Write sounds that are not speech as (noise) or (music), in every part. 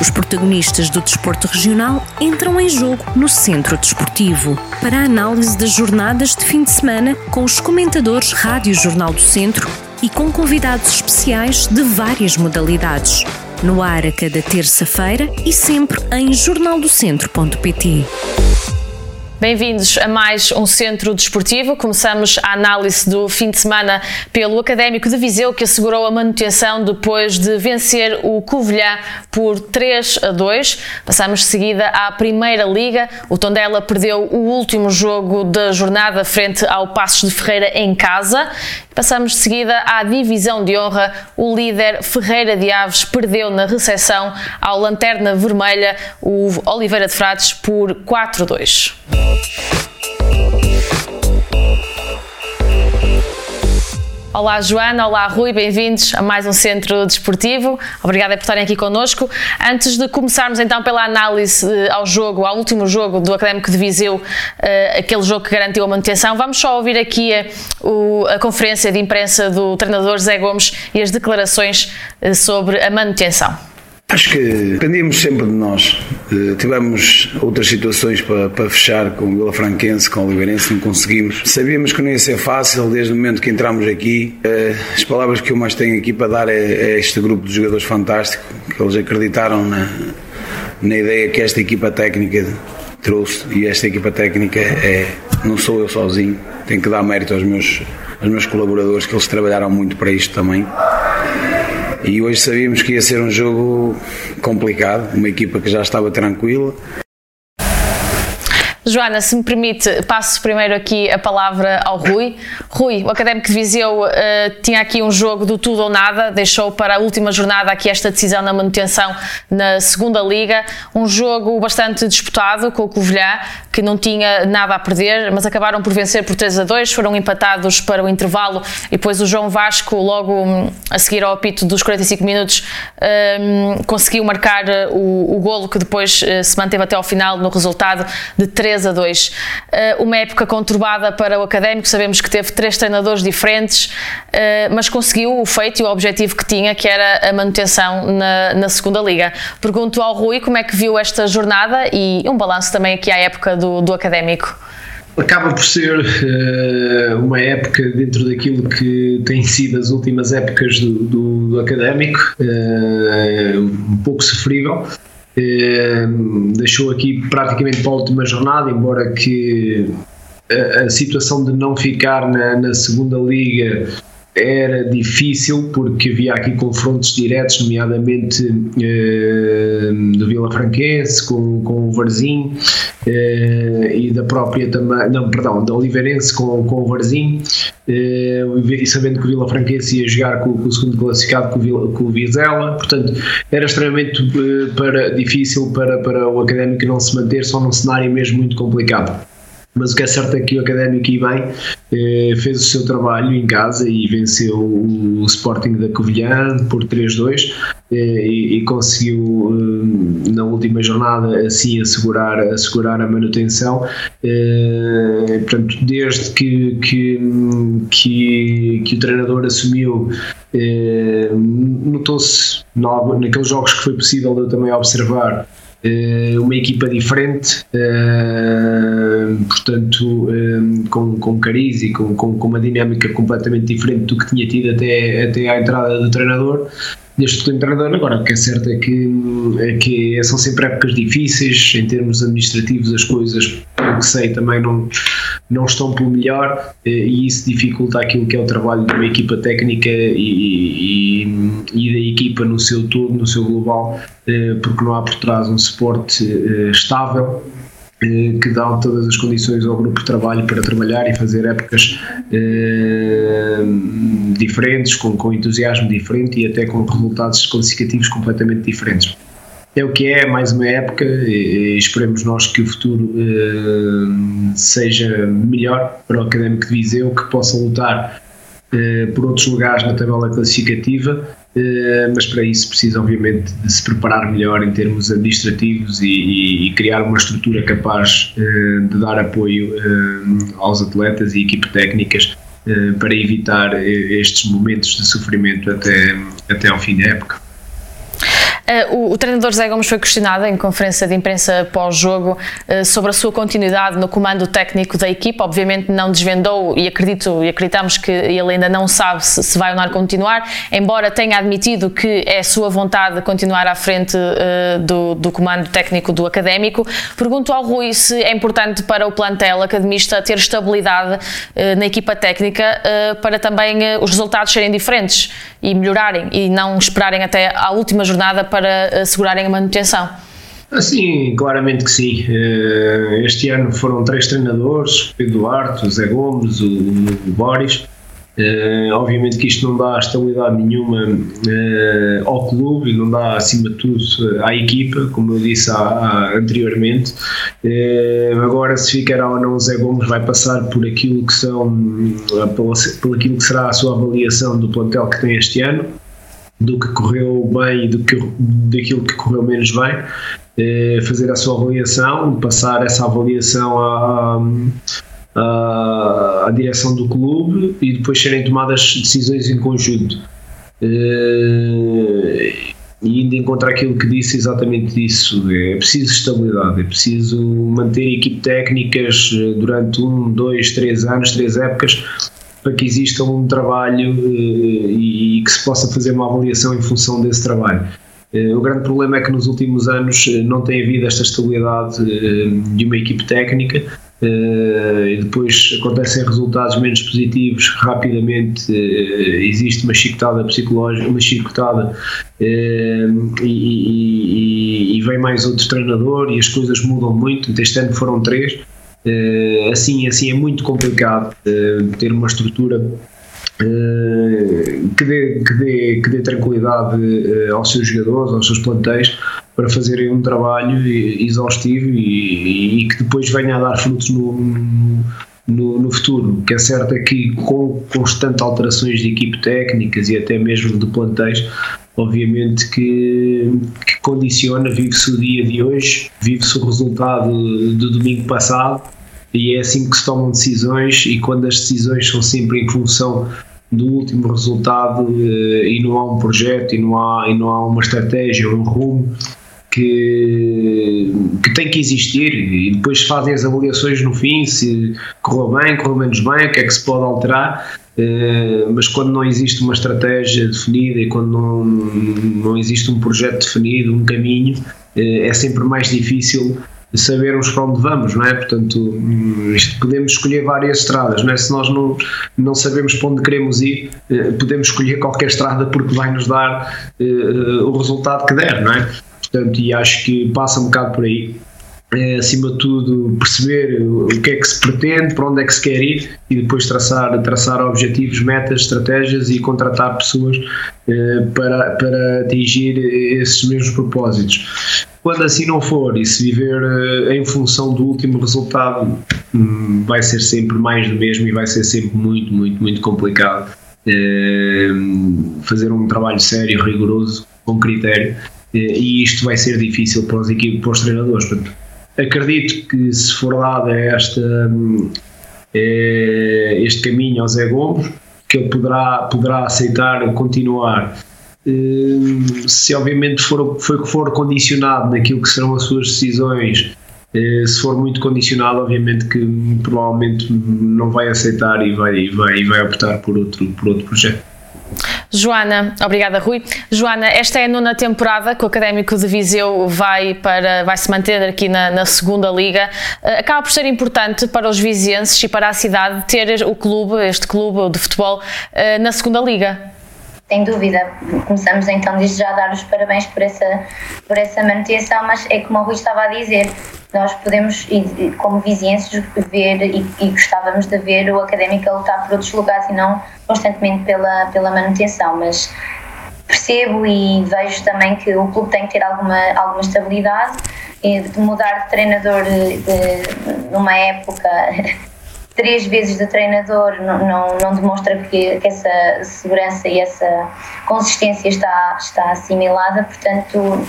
Os protagonistas do desporto regional entram em jogo no Centro Desportivo para a análise das jornadas de fim de semana com os comentadores Rádio Jornal do Centro e com convidados especiais de várias modalidades. No ar a cada terça-feira e sempre em jornaldocentro.pt. Bem-vindos a mais um Centro Desportivo. Começamos a análise do fim de semana pelo Académico de Viseu, que assegurou a manutenção depois de vencer o Covilhã por 3 a 2. Passamos de seguida à Primeira Liga. O Tondela perdeu o último jogo da jornada frente ao Passos de Ferreira em casa. Passamos de seguida à Divisão de Honra. O líder Ferreira de Aves perdeu na recepção ao Lanterna Vermelha, o Oliveira de Frades, por 4 a 2. Olá Joana, olá Rui, bem-vindos a mais um Centro Desportivo. Obrigada por estarem aqui connosco. Antes de começarmos então pela análise eh, ao jogo, ao último jogo do Académico de Viseu, eh, aquele jogo que garantiu a manutenção, vamos só ouvir aqui a, a conferência de imprensa do treinador Zé Gomes e as declarações eh, sobre a manutenção. Acho que dependíamos sempre de nós. Uh, tivemos outras situações para, para fechar com o Vila Franquense, com o Oliveirense, não conseguimos. Sabíamos que não ia ser fácil desde o momento que entramos aqui. Uh, as palavras que eu mais tenho aqui para dar é, é este grupo de jogadores fantástico, que eles acreditaram na, na ideia que esta equipa técnica trouxe e esta equipa técnica é não sou eu sozinho, tenho que dar mérito aos meus, aos meus colaboradores que eles trabalharam muito para isto também. E hoje sabíamos que ia ser um jogo complicado, uma equipa que já estava tranquila. Joana, se me permite, passo primeiro aqui a palavra ao Rui. Rui, o Académico de Viseu uh, tinha aqui um jogo do tudo ou nada, deixou para a última jornada aqui esta decisão na manutenção na segunda liga, um jogo bastante disputado com o Covilhã, que não tinha nada a perder, mas acabaram por vencer por 3 a 2, foram empatados para o intervalo e depois o João Vasco, logo hum, a seguir ao apito dos 45 minutos, um, conseguiu marcar o, o golo que depois uh, se manteve até ao final no resultado de 3 3 a 2. Eh, uma época conturbada para o académico, sabemos que teve três treinadores diferentes, eh, mas conseguiu o feito e o objetivo que tinha, que era a manutenção na, na segunda liga. Pergunto ao Rui como é que viu esta jornada e um balanço também aqui à época do, do académico acaba por ser uh, uma época dentro daquilo que tem sido as últimas épocas do, do, do académico, uh, um pouco sofrível, deixou aqui praticamente para a última jornada, embora que a, a situação de não ficar na, na segunda liga era difícil porque havia aqui confrontos diretos, nomeadamente eh, do Vila Franquense com, com o Varzim e da própria também, não, perdão, da Oliveirense com, com o Varzim eh, e sabendo que o Vila Franquense ia jogar com, com o segundo classificado com o, Vila, com o Vizela, portanto era extremamente eh, para, difícil para, para o Académico não se manter só num cenário mesmo muito complicado. Mas o que é certo é que o Académico e bem eh, fez o seu trabalho em casa e venceu o Sporting da Covilhã por 3-2 eh, e, e, conseguiu eh, na última jornada assim assegurar, assegurar a manutenção. Eh, portanto desde que, que, que, que o treinador assumiu eh, notou-se naqueles jogos que foi possível eu também observar uma equipa diferente, portanto, com, com cariz e com, com, uma dinâmica completamente diferente do que tinha tido até, até à entrada do treinador deste treinador. Agora, o que é certo é que, é que são sempre épocas difíceis, em termos administrativos, as coisas, pelo que sei, também não, não estão pelo melhor e isso dificulta aquilo que é o trabalho de uma equipa técnica e, e, e da equipa no seu todo, no seu global, eh, porque não há por trás um suporte eh, estável eh, que dão todas as condições ao grupo de trabalho para trabalhar e fazer épocas eh, diferentes, com, com entusiasmo diferente e até com resultados classificativos completamente diferentes. É o que é, mais uma época, e, e esperemos nós que o futuro eh, seja melhor para o Académico de Viseu, que possa lutar eh, por outros lugares na tabela classificativa mas para isso precisa obviamente de se preparar melhor em termos administrativos e, e, criar uma estrutura capaz uh, de dar apoio uh, aos atletas e equipe técnicas para evitar estes momentos de sofrimento até, até ao fim da época. Uh, o, o, treinador Zé Gomes foi questionado em conferência de imprensa pós-jogo uh, sobre a sua continuidade no comando técnico da equipa. Obviamente não desvendou e acredito e acreditamos que ele ainda não sabe se, se vai ou não continuar, embora tenha admitido que é sua vontade continuar à frente uh, do, do, comando técnico do académico. Pergunto ao Rui se é importante para o plantel academista ter estabilidade na equipa técnica para também os resultados serem diferentes e melhorarem e não esperarem até à última jornada para assegurarem a manutenção. Sim, claramente que sim. Eh, este ano foram três treinadores: Pedro Duarte, o Zé Gomes, o Boris. Uh, obviamente que isto não dá estabilidade nenhuma uh, ao clube e não dá, acima de tudo, à equipa, como eu disse anteriormente. Agora, se ficará ou não o Zé Gomes, vai passar por aquilo que são, por aquilo que será a sua avaliação do plantel que tem este ano, do que correu bem e do que, daquilo que correu menos bem. fazer a sua avaliação, passar essa avaliação a à, à direção do clube e depois serem tomadas decisões em conjunto. Uh, e indo encontrar aquilo que disse exatamente isso, é preciso estabilidade, é preciso manter equipe técnicas eh, durante um, dois, três anos, três épocas, para que exista um trabalho e que se possa fazer uma avaliação em função desse trabalho. O grande problema é que nos últimos anos não tem havido esta estabilidade de uma equipe técnica e depois acontecem resultados menos positivos, rapidamente existe uma chicotada psicológica, uma chicotada e, e, e, vem mais outro treinador e as coisas mudam muito. Este ano foram três. assim, assim é muito complicado ter uma estrutura que dê, que, dê, que dê tranquilidade aos seus jogadores, aos seus plantéis, para fazerem um trabalho exaustivo e, e, que depois venha a dar frutos no, no, no, futuro. O que é certo é que com constantes alterações de equipe técnicas e até mesmo de plantéis, obviamente que, que condiciona, vive-se o dia de hoje, vive-se o resultado do domingo passado e é assim que se tomam decisões e quando as decisões são sempre em função do último resultado eh, e não há um projeto e não há, e não há uma estratégia, um rumo que, que tem que existir e depois fazem as avaliações no fim se correu bem, correu menos bem, o que é que se pode alterar. Uh, mas quando não existe uma estratégia definida e quando não, não existe um projeto definido, um caminho, uh, é sempre mais difícil sabermos para onde vamos, não é? Portanto, podemos escolher várias estradas, não é? Se nós não, não sabemos para onde queremos ir, uh, podemos escolher qualquer estrada porque vai nos dar o resultado que der, não é? Portanto, e acho que passa um bocado por aí. É, acima de tudo, perceber o que é que se pretende, para onde é que se quer ir e depois traçar, traçar objetivos, metas, estratégias e contratar pessoas é, para, para atingir esses mesmos propósitos. Quando assim não for e se viver é, em função do último resultado, hum, vai ser sempre mais do mesmo e vai ser sempre muito, muito, muito complicado é, fazer um trabalho sério, rigoroso, com critério e isto vai ser difícil para os, equipes, para os treinadores. Portanto, acredito que se for dada esta, é, este caminho ao Zé Gomes, que ele poderá, poderá aceitar continuar. Hum, se obviamente for, for, for condicionado naquilo que serão as suas decisões, eh, se for muito condicionado, obviamente que provavelmente não vai aceitar e vai, vai, vai optar por outro, por outro projeto. Joana, obrigada Rui. Joana, esta é a nona temporada que o Académico de Viseu vai, para, vai se manter aqui na, na segunda liga. Uh, acaba por ser importante para os vizienses e para a cidade ter o clube, este clube de futebol, uh, na segunda liga. Sem dúvida. Começamos então desde já a dar os parabéns por essa, por essa manutenção, mas é como o Rui estava a dizer, nós podemos, como vizinhenses, ver e, e, gostávamos de ver o académico a lutar por outros lugares e não constantemente pela, pela manutenção, mas percebo e vejo também que o clube tem que ter alguma, alguma estabilidade e de mudar de treinador de, de, numa época três vezes de treinador não, não, não demonstra que, que, essa segurança e essa consistência está, está assimilada, portanto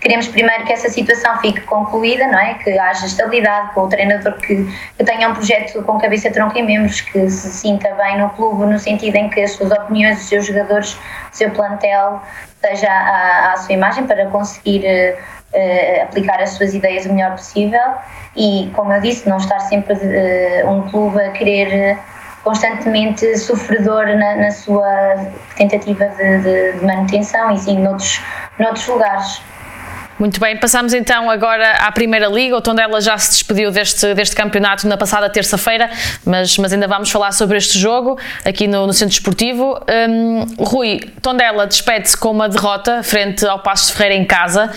queremos primeiro que essa situação fique concluída, não é? Que haja estabilidade com o treinador que, que tenha um projeto com cabeça, tronco e membros, que se sinta bem no clube, no sentido em que as suas opiniões, os seus jogadores, o seu plantel seja à, à sua imagem para conseguir uh, aplicar as suas ideias o melhor possível e, como eu disse, não estar sempre uh, um clube a querer constantemente sofredor na, na sua tentativa de, de, de, manutenção e sim noutros, noutros lugares. Muito bem, passamos então agora à Primeira Liga. O Tondela já se despediu deste, deste campeonato na passada terça-feira, mas, mas ainda vamos falar sobre este jogo aqui no, no Centro Esportivo. Um, Rui, Tondela despede-se com uma derrota frente ao Passo de Ferreira em casa.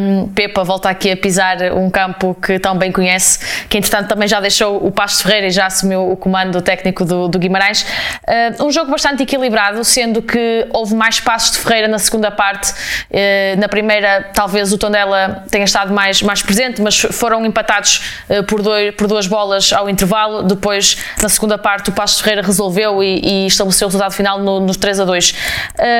Um, Pepa volta aqui a pisar um campo que tão bem conhece, que entretanto também já deixou o Passo de Ferreira e já assumiu o comando técnico do, do Guimarães. Uh, um jogo bastante equilibrado, sendo que houve mais passos de Ferreira na segunda parte. Uh, na primeira, tal talvez o Tondela tenha estado mais, mais presente, mas foram empatados uh, por, dois, por duas bolas ao intervalo. Depois, na segunda parte, o Passo Ferreira resolveu e, e estabeleceu o resultado final no, nos 3 a 2.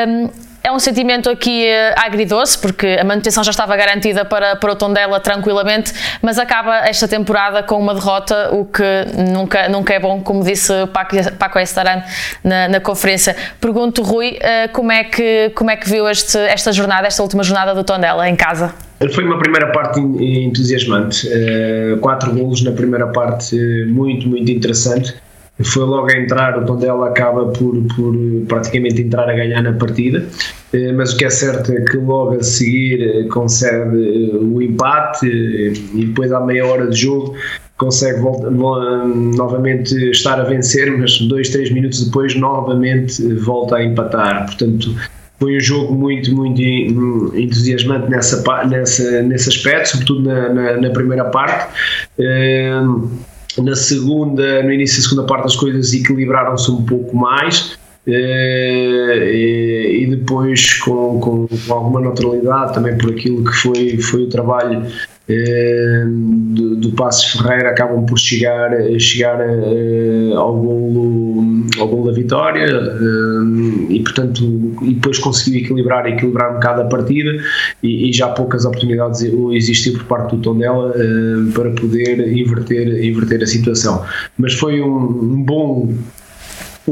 Um, é um sentimento aqui uh, agridoce, porque a manutenção já estava garantida para, para o Tondela tranquilamente, mas acaba esta temporada com uma derrota, o que nunca, nunca é bom, como disse Paco, Paco Estaran na, na conferência. Pergunto, Rui, uh, como, é que, como é que viu este, esta jornada, esta última jornada do Tondela em casa? Foi uma primeira parte entusiasmante, uh, quatro golos na primeira parte, muito, muito interessante foi logo a entrar, o Tondela acaba por, por praticamente entrar a ganhar na partida, eh, mas o que é certo é que logo a seguir eh, concede eh, o empate e depois à meia hora de jogo consegue novamente estar a vencer, mas dois, três minutos depois novamente volta a empatar, portanto foi um jogo muito, muito entusiasmante nessa, nessa, nesse aspecto, sobretudo na, na, na primeira parte na segunda, no início da segunda parte as coisas equilibraram-se um pouco mais eh, e depois com, com, alguma naturalidade também por aquilo que foi, foi o trabalho do, do Passos Ferreira acabam por chegar, chegar eh, ao golo, ao golo da vitória eh, e portanto e depois conseguiu equilibrar equilibrar um bocado a partida e, e já poucas oportunidades existiam por parte do Tondela para poder inverter, inverter a situação. Mas foi um, um bom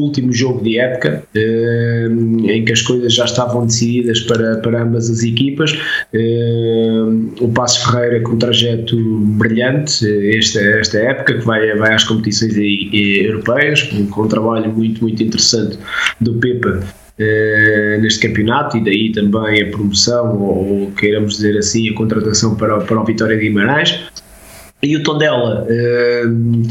último jogo de época, eh, em que as coisas já estavam decididas para, para ambas as equipas. Eh, o Passo Ferreira com um trajeto brilhante esta, esta época, que vai, vai às competições europeias, com um trabalho muito, muito interessante do Pepa. Uh, neste campeonato e daí também a promoção ou, ou, queiramos dizer assim a contratação para, para o Vitória de Guimarães e o Tondela uh,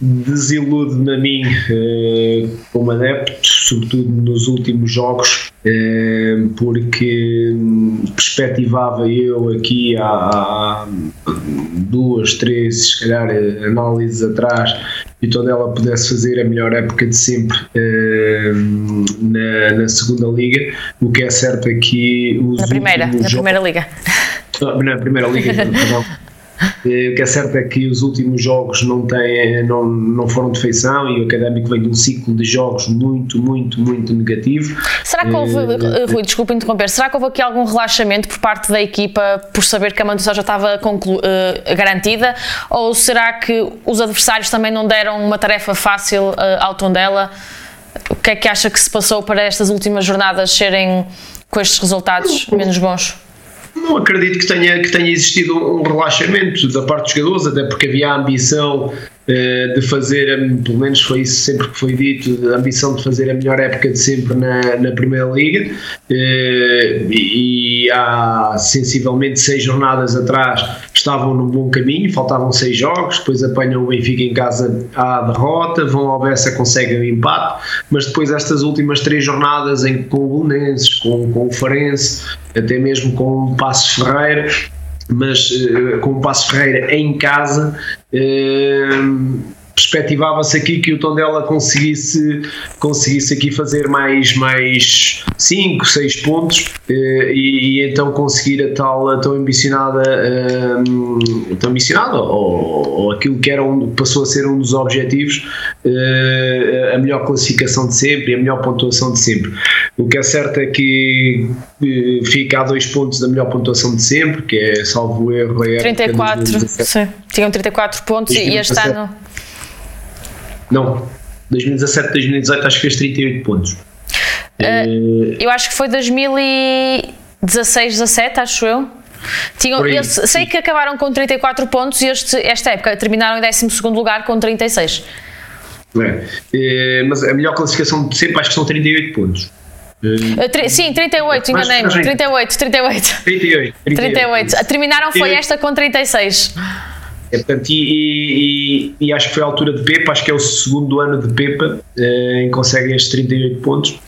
desilude-me a mim eh, como adepto, sobretudo nos últimos jogos, eh, porque perspectivava eu aqui há, duas, três, se calhar, análises atrás e toda ela pudesse fazer a melhor época de sempre eh, na, na, segunda liga, o que é certo aqui é na primeira, na primeira liga. Na primeira liga, (laughs) perdão. Eh, o que é certo é que os últimos jogos não, têm, não, não foram de feição e o Académico vem de um ciclo de jogos muito, muito, muito negativo. Será que houve, uh, Rui, desculpa interromper, será que houve aqui algum relaxamento por parte da equipa por saber que a manutenção já estava conclu, uh, garantida ou será que os adversários também não deram uma tarefa fácil uh, ao Tondela? O que é que acha que se passou para estas últimas jornadas serem com estes resultados menos bons? Não acredito que tenha, que tenha existido um relaxamento da parte dos jogadores, até porque havia a ambição uh, de fazer, pelo menos foi isso sempre que foi dito, a ambição de fazer a melhor época de sempre na, na Primeira Liga. Uh, e há sensivelmente seis jornadas atrás estavam num bom caminho, faltavam seis jogos, depois apanham o Benfica em casa à derrota, vão ao Bessa, conseguem o empate, mas depois estas últimas três jornadas em, com o Belenenses, com, com o Farense, até mesmo com o Passo Ferreira, mas uh, com o Passo Ferreira em casa, uh, perspectivava-se aqui que o Tondela conseguisse, conseguisse aqui fazer mais 5, mais cinco, 6 pontos eh, e, e, então conseguir a tal a tão ambicionada, um, tão ambicionada ou, ou, aquilo que era um, passou a ser um dos objetivos, uh, a melhor classificação de sempre e a melhor pontuação de sempre. O que é certo é que uh, fica a dois pontos da melhor pontuação de sempre, que é salvo erro. É 34, sim. Tinham 34 pontos e este ano. Não, 2017, 2018 acho que fez 38 pontos. Uh, eu acho que foi 2016, 17, acho eu. Tinham, eu sei que acabaram com 34 pontos e este, esta época terminaram em 12 lugar com 36. É, é, mas a melhor classificação de sempre acho que são 38 pontos. Uh, sim, 38, enganei-me. 38, 38. 38, 38. 38. Terminaram foi esta com 36. É, portanto, e, e, e, acho que foi a altura de Pepa, acho que é o segundo ano de Pepa uh, em que conseguem estes 38 pontos.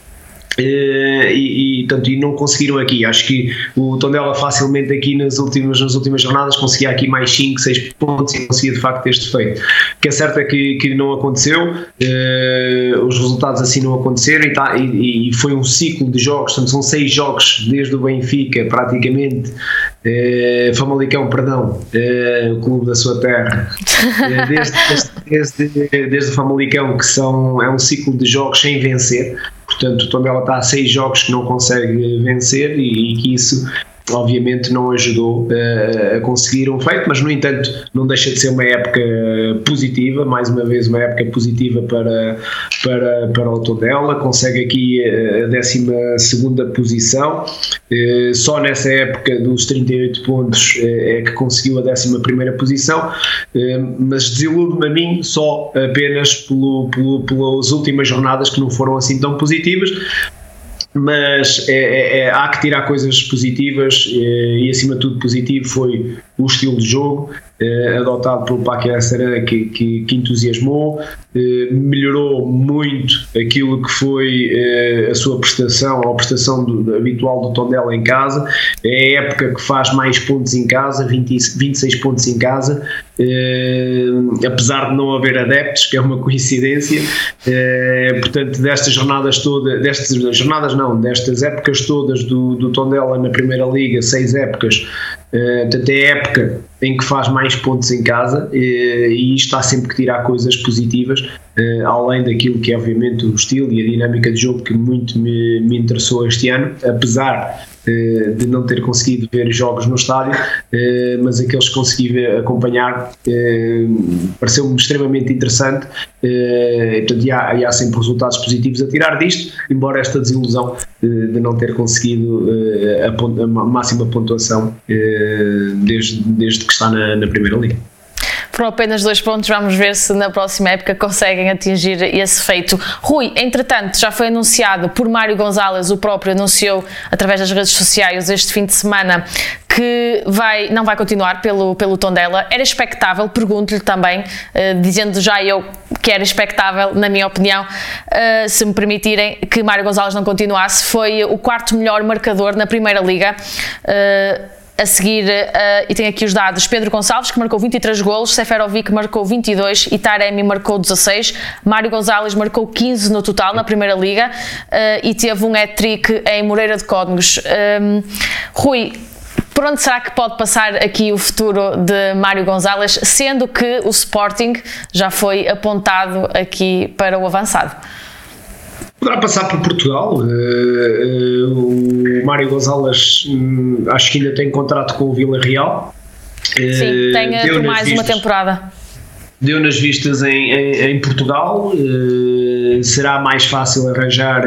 Uh, e, e, tanto, e não conseguiram aqui. Acho que o Tondela facilmente aqui nas últimas, nas últimas jornadas conseguia aqui mais 5, 6 pontos e conseguia de facto este feito. O que é certo é que, que não aconteceu, uh, os resultados assim não aconteceram e, tá, e, e, foi um ciclo de jogos, portanto são 6 jogos desde o Benfica praticamente, uh, Famalicão, perdão, uh, o clube da sua terra, desde, desde, desde, Famalicão que são, é um ciclo de jogos sem vencer Portanto, o Tondela está a seis jogos que não consegue vencer e, e que isso obviamente não ajudou uh, a conseguir um feito, mas no entanto não deixa de ser uma época positiva, mais uma vez uma época positiva para, para, para o Tondela, consegue aqui a 12 posição, uh, só nessa época dos 38 pontos uh, é que conseguiu a 11 posição, mas desilude-me a mim só apenas pelo, pelo, pelas últimas jornadas que não foram assim tão positivas, mas é, é, é, há que tirar coisas positivas e, e, acima de tudo positivo foi o estilo de jogo. eh, adotado pelo Paquia Serena que, que, que, entusiasmou, eh, melhorou muito aquilo que foi eh, a sua prestação, a prestação do, habitual do Tondela em casa, é a época que faz mais pontos em casa, 20, 26 pontos em casa, apesar de não haver adeptos, que é uma (laughs) coincidência, portanto destas jornadas todas, destas jornadas não, destas épocas todas do, do Tondela na Primeira Liga, seis épocas, Uh, portanto, é a época em que faz mais pontos em casa uh, e isto está sempre que tirar coisas positivas, uh, além daquilo que é obviamente o estilo e a dinâmica de jogo que muito me, me interessou este ano, apesar eh, de não ter conseguido ver jogos no estádio, eh, mas aqueles que consegui acompanhar eh, pareceu-me extremamente interessante. E, portanto, e há, e há sempre resultados positivos a tirar disto, embora esta desilusão de não ter conseguido a, máxima pontuação desde, desde que está na, na Primeira Liga foram apenas dois pontos. Vamos ver se na próxima época conseguem atingir esse feito. Rui, entretanto, já foi anunciado por Mário Gonzalez, o próprio anunciou através das redes sociais este fim de semana que vai, não vai continuar pelo, pelo Tondela. Era expectável, pergunto-lhe também, uh, dizendo já eu que era expectável, na minha opinião, uh, se me permitirem, que Mário Gonzalez não continuasse. Foi o quarto melhor marcador na Primeira Liga. Uh, a seguir, uh, e tem aqui os dados: Pedro Gonçalves, que marcou 23 golos, Seferovic marcou 22 e Taremi marcou 16. Mário Gonzalez marcou 15 no total na Primeira Liga uh, e teve um hat-trick em Moreira de Códigos. Um, ehm, Rui, por onde será que pode passar aqui o futuro de Mário Gonzalez, sendo que o Sporting já foi apontado aqui para o avançado? Poderá passar por Portugal. Uh, uh, o Mário Gonzalez um, acho que ainda tem contrato com o Vila Real. Uh, Sim, tem por mais vistas, uma temporada. Deu nas vistas em, em, em Portugal. será mais fácil arranjar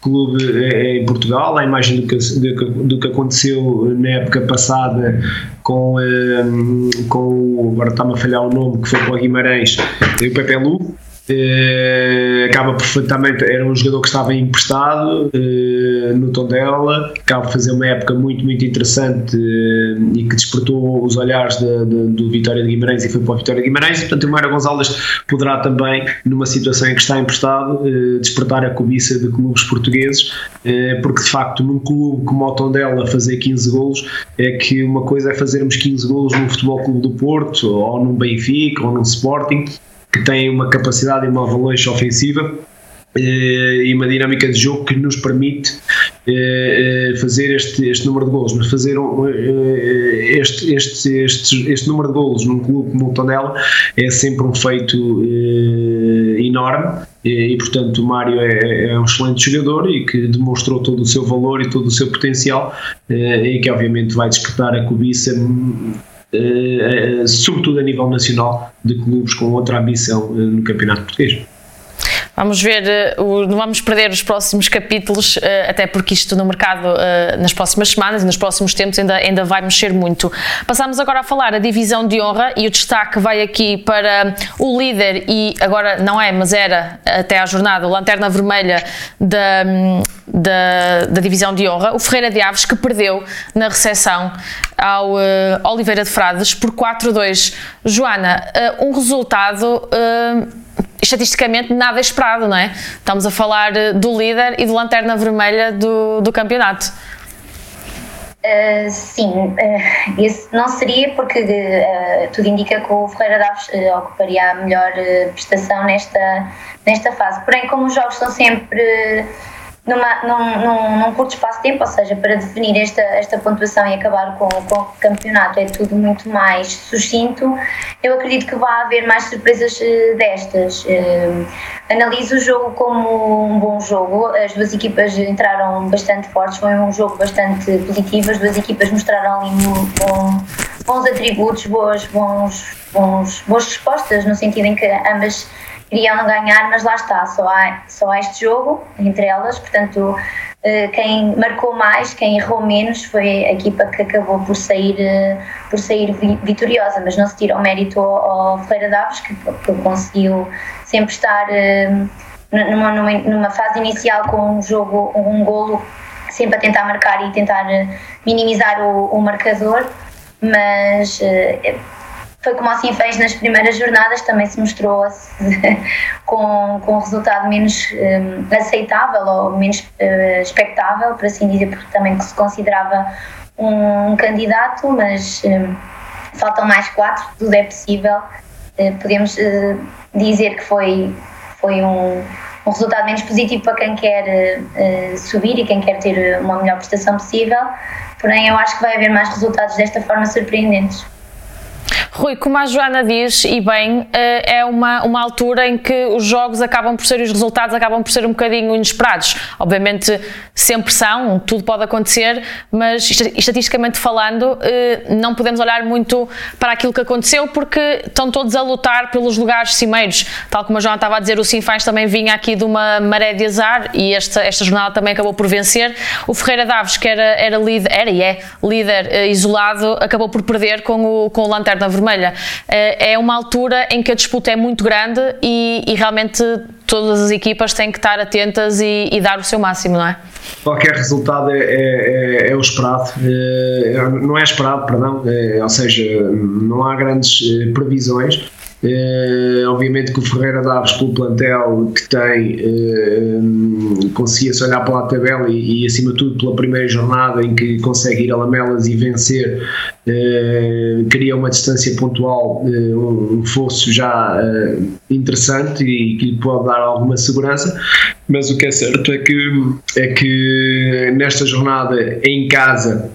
clube em Portugal, à imagem do que, do que, do que aconteceu na época passada com, com agora está-me a falhar o nome, que foi para o Guimarães, e o Pepe Lu. Uh, acaba perfeitamente, era um jogador que estava emprestado uh, no Tondela, acaba de fazer uma época muito, muito interessante uh, e que despertou os olhares de, de, do Vitória de Guimarães e foi para o Vitória de Guimarães. Portanto, o Mário Gonçalves poderá também, numa situação em que está emprestado, despertar a cobiça de clubes portugueses, porque de facto, num clube como o Tondela, fazer 15 golos é que uma coisa é fazermos 15 golos no Futebol Clube do Porto, ou num Benfica, ou num Sporting que tem uma capacidade e uma avalanche ofensiva eh, e uma dinâmica de jogo que nos permite eh, eh, fazer este, este número de golos, mas fazer este, este, este, este número de golos num clube como o é sempre um feito enorme e, portanto o Mário é, é, um excelente jogador e que demonstrou todo o seu valor e todo o seu potencial e que obviamente vai disputar a cobiça sobretudo a nível nacional de clubes com outra ambição no campeonato português. Vamos ver, eh, não vamos perder os próximos capítulos, eh, até porque isto no mercado eh, nas próximas semanas e nos próximos tempos ainda, ainda vai mexer muito. Passamos agora a falar a divisão de honra e o destaque vai aqui para o líder e agora não é, mas era até à jornada, o Lanterna Vermelha da, da, da divisão de honra, o Ferreira de Aves, que perdeu na recepção ao Oliveira de Frades por 4-2. Joana, um resultado. Estatisticamente nada esperado, não é? Estamos a falar eh, do líder e do lanterna vermelha do, do campeonato. Uh, sim, uh, esse não seria porque uh, tudo indica que o Ferreira Daves ocuparia a melhor prestação nesta, nesta fase. Porém, como os jogos são sempre numa, num, num, num, curto espaço de tempo, ou seja, para definir esta, esta pontuação e acabar com, com o campeonato é tudo muito mais sucinto, eu acredito que vai haver mais surpresas eh, destas. Uh, analiso o jogo como um bom jogo, as duas equipas entraram bastante fortes, foi um jogo bastante positivo, as duas equipas mostraram ali bom, bons atributos, boas, bons, bons, boas respostas, no sentido em que ambas queriam ganhar, mas lá está, só há, só há este jogo entre elas, portanto eh, quem marcou mais, quem errou menos foi a equipa que acabou por sair, eh, por sair vitoriosa, mas não se tira o mérito ao, Ferreira Davos, que, que conseguiu sempre estar eh, numa, numa, numa, fase inicial com um jogo, um golo, sempre a tentar marcar e tentar minimizar o, o marcador, mas foi como assim fez nas primeiras jornadas, também se mostrou (laughs) com, com um resultado menos um, aceitável ou menos uh, expectável, por assim dizer, porque também se considerava um, candidato, mas um, faltam mais quatro, tudo é possível. Uh, podemos uh, dizer que foi, foi um, um resultado menos positivo para quem quer uh, subir e quem quer ter uma melhor prestação possível, porém eu acho que vai haver mais resultados desta forma surpreendentes. Rui, como a Joana diz, e bem, eh, é uma, uma altura em que os jogos acabam por ser os resultados acabam por ser um bocadinho inesperados. Obviamente, sempre são, tudo pode acontecer, mas estatisticamente falando, eh, não podemos olhar muito para aquilo que aconteceu porque estão todos a lutar pelos lugares cimeiros. Tal como a Joana estava a dizer, o Sinfãs também vinha aqui de uma maré de azar e esta, esta jornada também acabou por vencer. O Ferreira Daves, que era, era líder, era e é líder eh, isolado, acabou por perder com o, com o Lanterna Vermelha vermelha. Eh, é uma altura em que a disputa é muito grande e, e realmente todas as equipas têm que estar atentas e, e, dar o seu máximo, não é? Qualquer resultado é, é, é, é o esperado, é, não é esperado, perdão, é, ou seja, não há grandes eh, previsões Uh, obviamente que o Ferreira Daves, com o plantel que tem, uh, conseguia-se olhar pela tabela e, e, acima de tudo, pela primeira jornada em que consegue ir a Lamelas e vencer, uh, cria uma distância pontual, uh, um fosso já interessante e que lhe pode dar alguma segurança. Mas o que é certo é que, é que nesta jornada em casa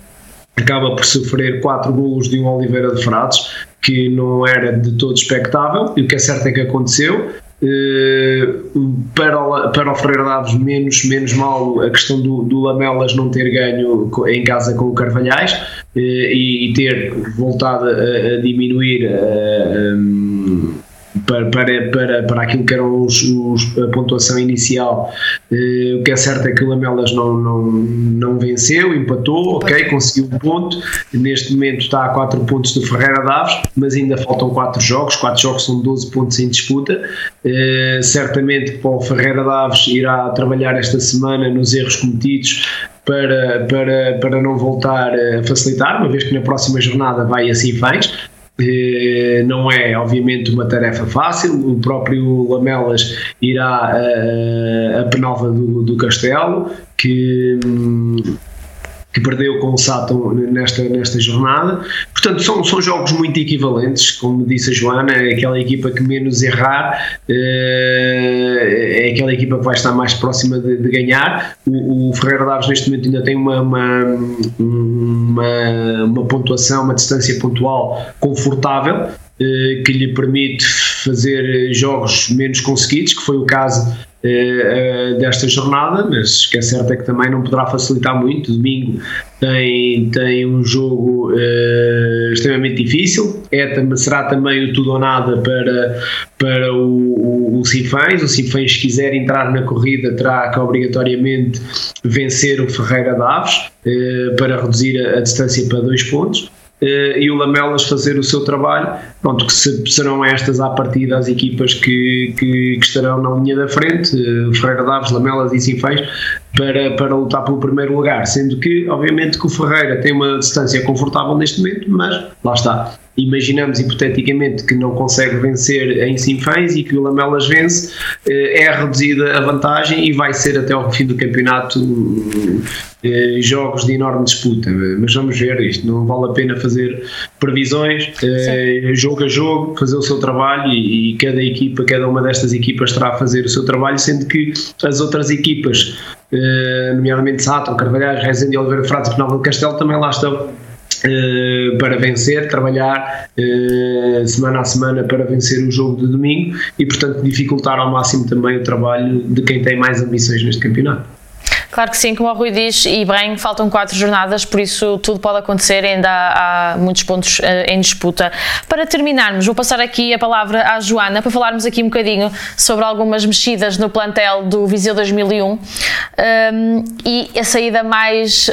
acaba por sofrer quatro golos de um Oliveira de Frades que não era de todo expectável, e o que é certo é que aconteceu. Uh, para, para o Ferreira Daves menos, menos mal a questão do, do Lamelas não ter ganho em casa com o Carvalhais uh, e, ter voltado a, a diminuir uh, um, para, para, para, para aquilo que eram os, os a pontuação inicial. Uh, o que é certo é que o Lamelas não, não, não venceu, empatou, ok, conseguiu um ponto. Neste momento está a 4 pontos do Ferreira Daves, mas ainda faltam 4 jogos. 4 jogos são 12 pontos em disputa. Uh, certamente que o Ferreira Daves irá trabalhar esta semana nos erros cometidos para, para, para não voltar a facilitar, uma vez que na próxima jornada vai assim faz não é, obviamente, uma tarefa fácil. O próprio Lamelas irá a, a Penalva do, do Castelo, que, que perdeu com o Saturn nesta, nesta jornada. Portanto, são, são jogos muito equivalentes, como disse a Joana, é aquela equipa que menos errar eh, é aquela equipa que vai estar mais próxima de, de ganhar. O, o, Ferreira Daves neste momento ainda tem uma, uma, uma, uma pontuação, uma distância pontual confortável eh, que lhe permite fazer jogos menos conseguidos, que foi o caso desta jornada, mas o que é certo é que também não poderá facilitar muito. Domingo tem, tem um jogo uh, extremamente difícil, é, será também o tudo ou nada para, para o, o, o Sinfãs. O Sinfãs, se quiser entrar na corrida, terá que obrigatoriamente vencer o Ferreira Daves uh, para reduzir a, a distância para dois pontos. Uh, e o Lamelas fazer o seu trabalho. Pronto, que se, serão estas à partida as equipas que, que, que estarão na linha da frente, uh, Ferreira Daves, Lamelas e Sinfãs, para, para lutar pelo primeiro lugar. Sendo que, obviamente, que o Ferreira tem uma distância confortável neste momento, mas lá está imaginamos hipoteticamente que não consegue vencer em Sinfãs e que o Lamelas vence, eh, é reduzida a vantagem e vai ser até ao fim do campeonato eh, jogos de enorme disputa. Mas vamos ver isto, não vale a pena fazer previsões, eh, jogo a jogo, fazer o seu trabalho e, cada equipa, cada uma destas equipas estará a fazer o seu trabalho, sendo que as outras equipas, nomeadamente Sato, Carvalhais, Rezende, Oliveira Frades e Penal do Castelo, também lá estão Uh, para vencer, trabalhar uh, semana a semana para vencer o jogo de domingo e, portanto, dificultar ao máximo também o trabalho de quem tem mais ambições neste campeonato. Claro que sim, como o Rui diz, e bem, faltam quatro jornadas, por isso tudo pode acontecer, ainda há, há muitos pontos uh, em disputa. Para terminarmos, vou passar aqui a palavra à Joana para falarmos aqui um bocadinho sobre algumas mexidas no plantel do Viseu 2001 um, e a saída mais uh,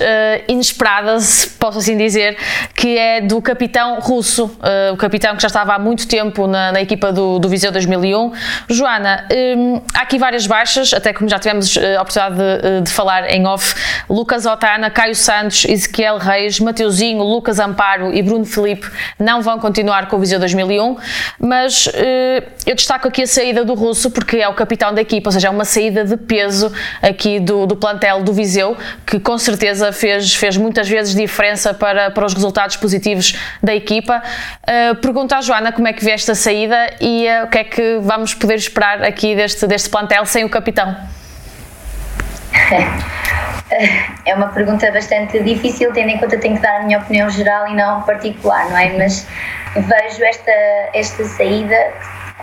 inesperada, se posso assim dizer, que é do capitão russo, uh, o capitão que já estava há muito tempo na, na equipa do, do Viseu 2001. Joana, um, há aqui várias baixas, até como já tivemos a oportunidade de, de falar falar em off, Lucas Otana, Caio Santos, Ezequiel Reis, Mateuzinho, Lucas Amparo e Bruno Felipe não vão continuar com o Viseu 2001, mas eh, eu destaco aqui a saída do Russo porque é o capitão da equipa, ou seja, é uma saída de peso aqui do, do plantel do Viseu, que com certeza fez, fez muitas vezes diferença para, para os resultados positivos da equipa. Uh, pergunto à Joana como é que vê esta saída e uh, o que é que vamos poder esperar aqui deste, deste plantel sem o capitão. (laughs) É uma pergunta bastante difícil, tendo em conta que tenho que dar a minha opinião geral e não particular, não é? Mas vejo esta, esta saída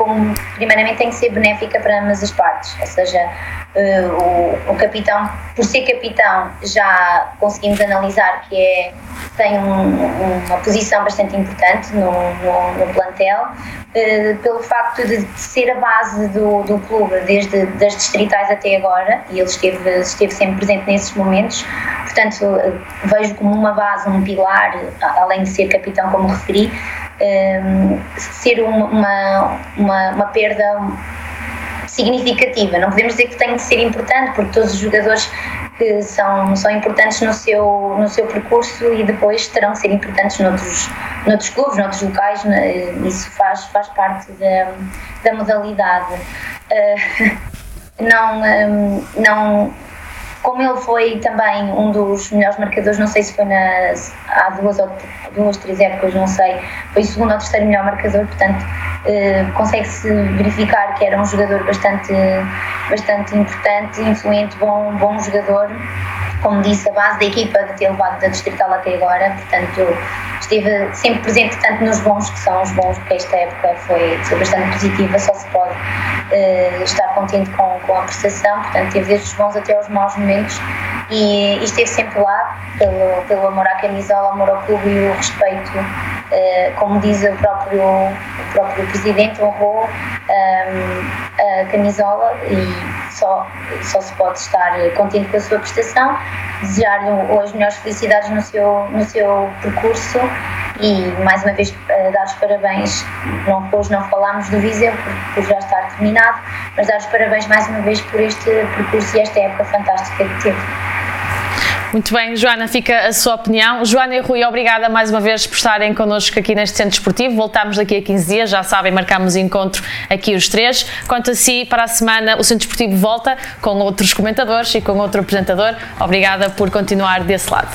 como, primeiramente, tem que ser benéfica para ambas as partes, ou seja, uh, o, o, capitão, por ser capitão, já conseguimos analisar que é, tem um, uma posição bastante importante no, no, no plantel, uh, pelo facto de ser a base do, do clube desde das distritais até agora, e ele esteve, esteve sempre presente nesses momentos, portanto, uh, vejo como uma base, um pilar, além de ser capitão, como referi, ser uma, uma, uma perda significativa. Não podemos dizer que tem de ser importante, porque todos os jogadores que são, são importantes no seu, no seu percurso e depois terão de ser importantes noutros, noutros clubes, noutros locais, isso faz, faz parte da, da modalidade. Uh, (laughs) não, um, não como ele foi também um dos melhores marcadores, não sei se foi nas, há duas ou duas, três épocas, não sei, foi o segundo ou terceiro melhor marcador, portanto eh, consegue-se verificar que era um jogador bastante, bastante importante, influente, bom, bom jogador como disse, a base da equipa de ter levado da Distrital até agora, portanto esteve sempre presente tanto nos bons que são os bons, porque esta época foi, foi bastante positiva, só se pode uh, estar contente com, com a prestação, portanto teve desde os bons até aos maus momentos e, e esteve sempre lá pelo, pelo amor à camisola, amor ao clube e o respeito, uh, como diz o próprio, o próprio presidente, honrou um, ehm, camisola e só, só se pode estar contente com a sua prestação, desejar-lhe as melhores felicidades no seu, no seu percurso e mais uma vez uh, dar os parabéns, não, hoje não falámos do Viseu por, por, já estar terminado, mas dar os parabéns mais uma vez por este percurso e esta época fantástica que teve. Muito bem, Joana, fica a sua opinião. Joana e Rui, obrigada mais uma vez por estarem connosco aqui neste Centro Esportivo. Voltamos daqui a 15 dias, já sabem, marcamos encontro aqui os três. Quanto a si, para a semana o Centro Esportivo volta com outros comentadores e com outro apresentador. Obrigada por continuar desse lado.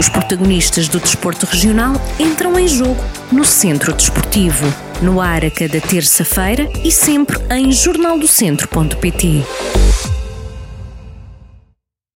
Os protagonistas do desporto regional entram em jogo no Centro Desportivo, no ar a cada terça-feira e sempre em jornaldocentro.pt.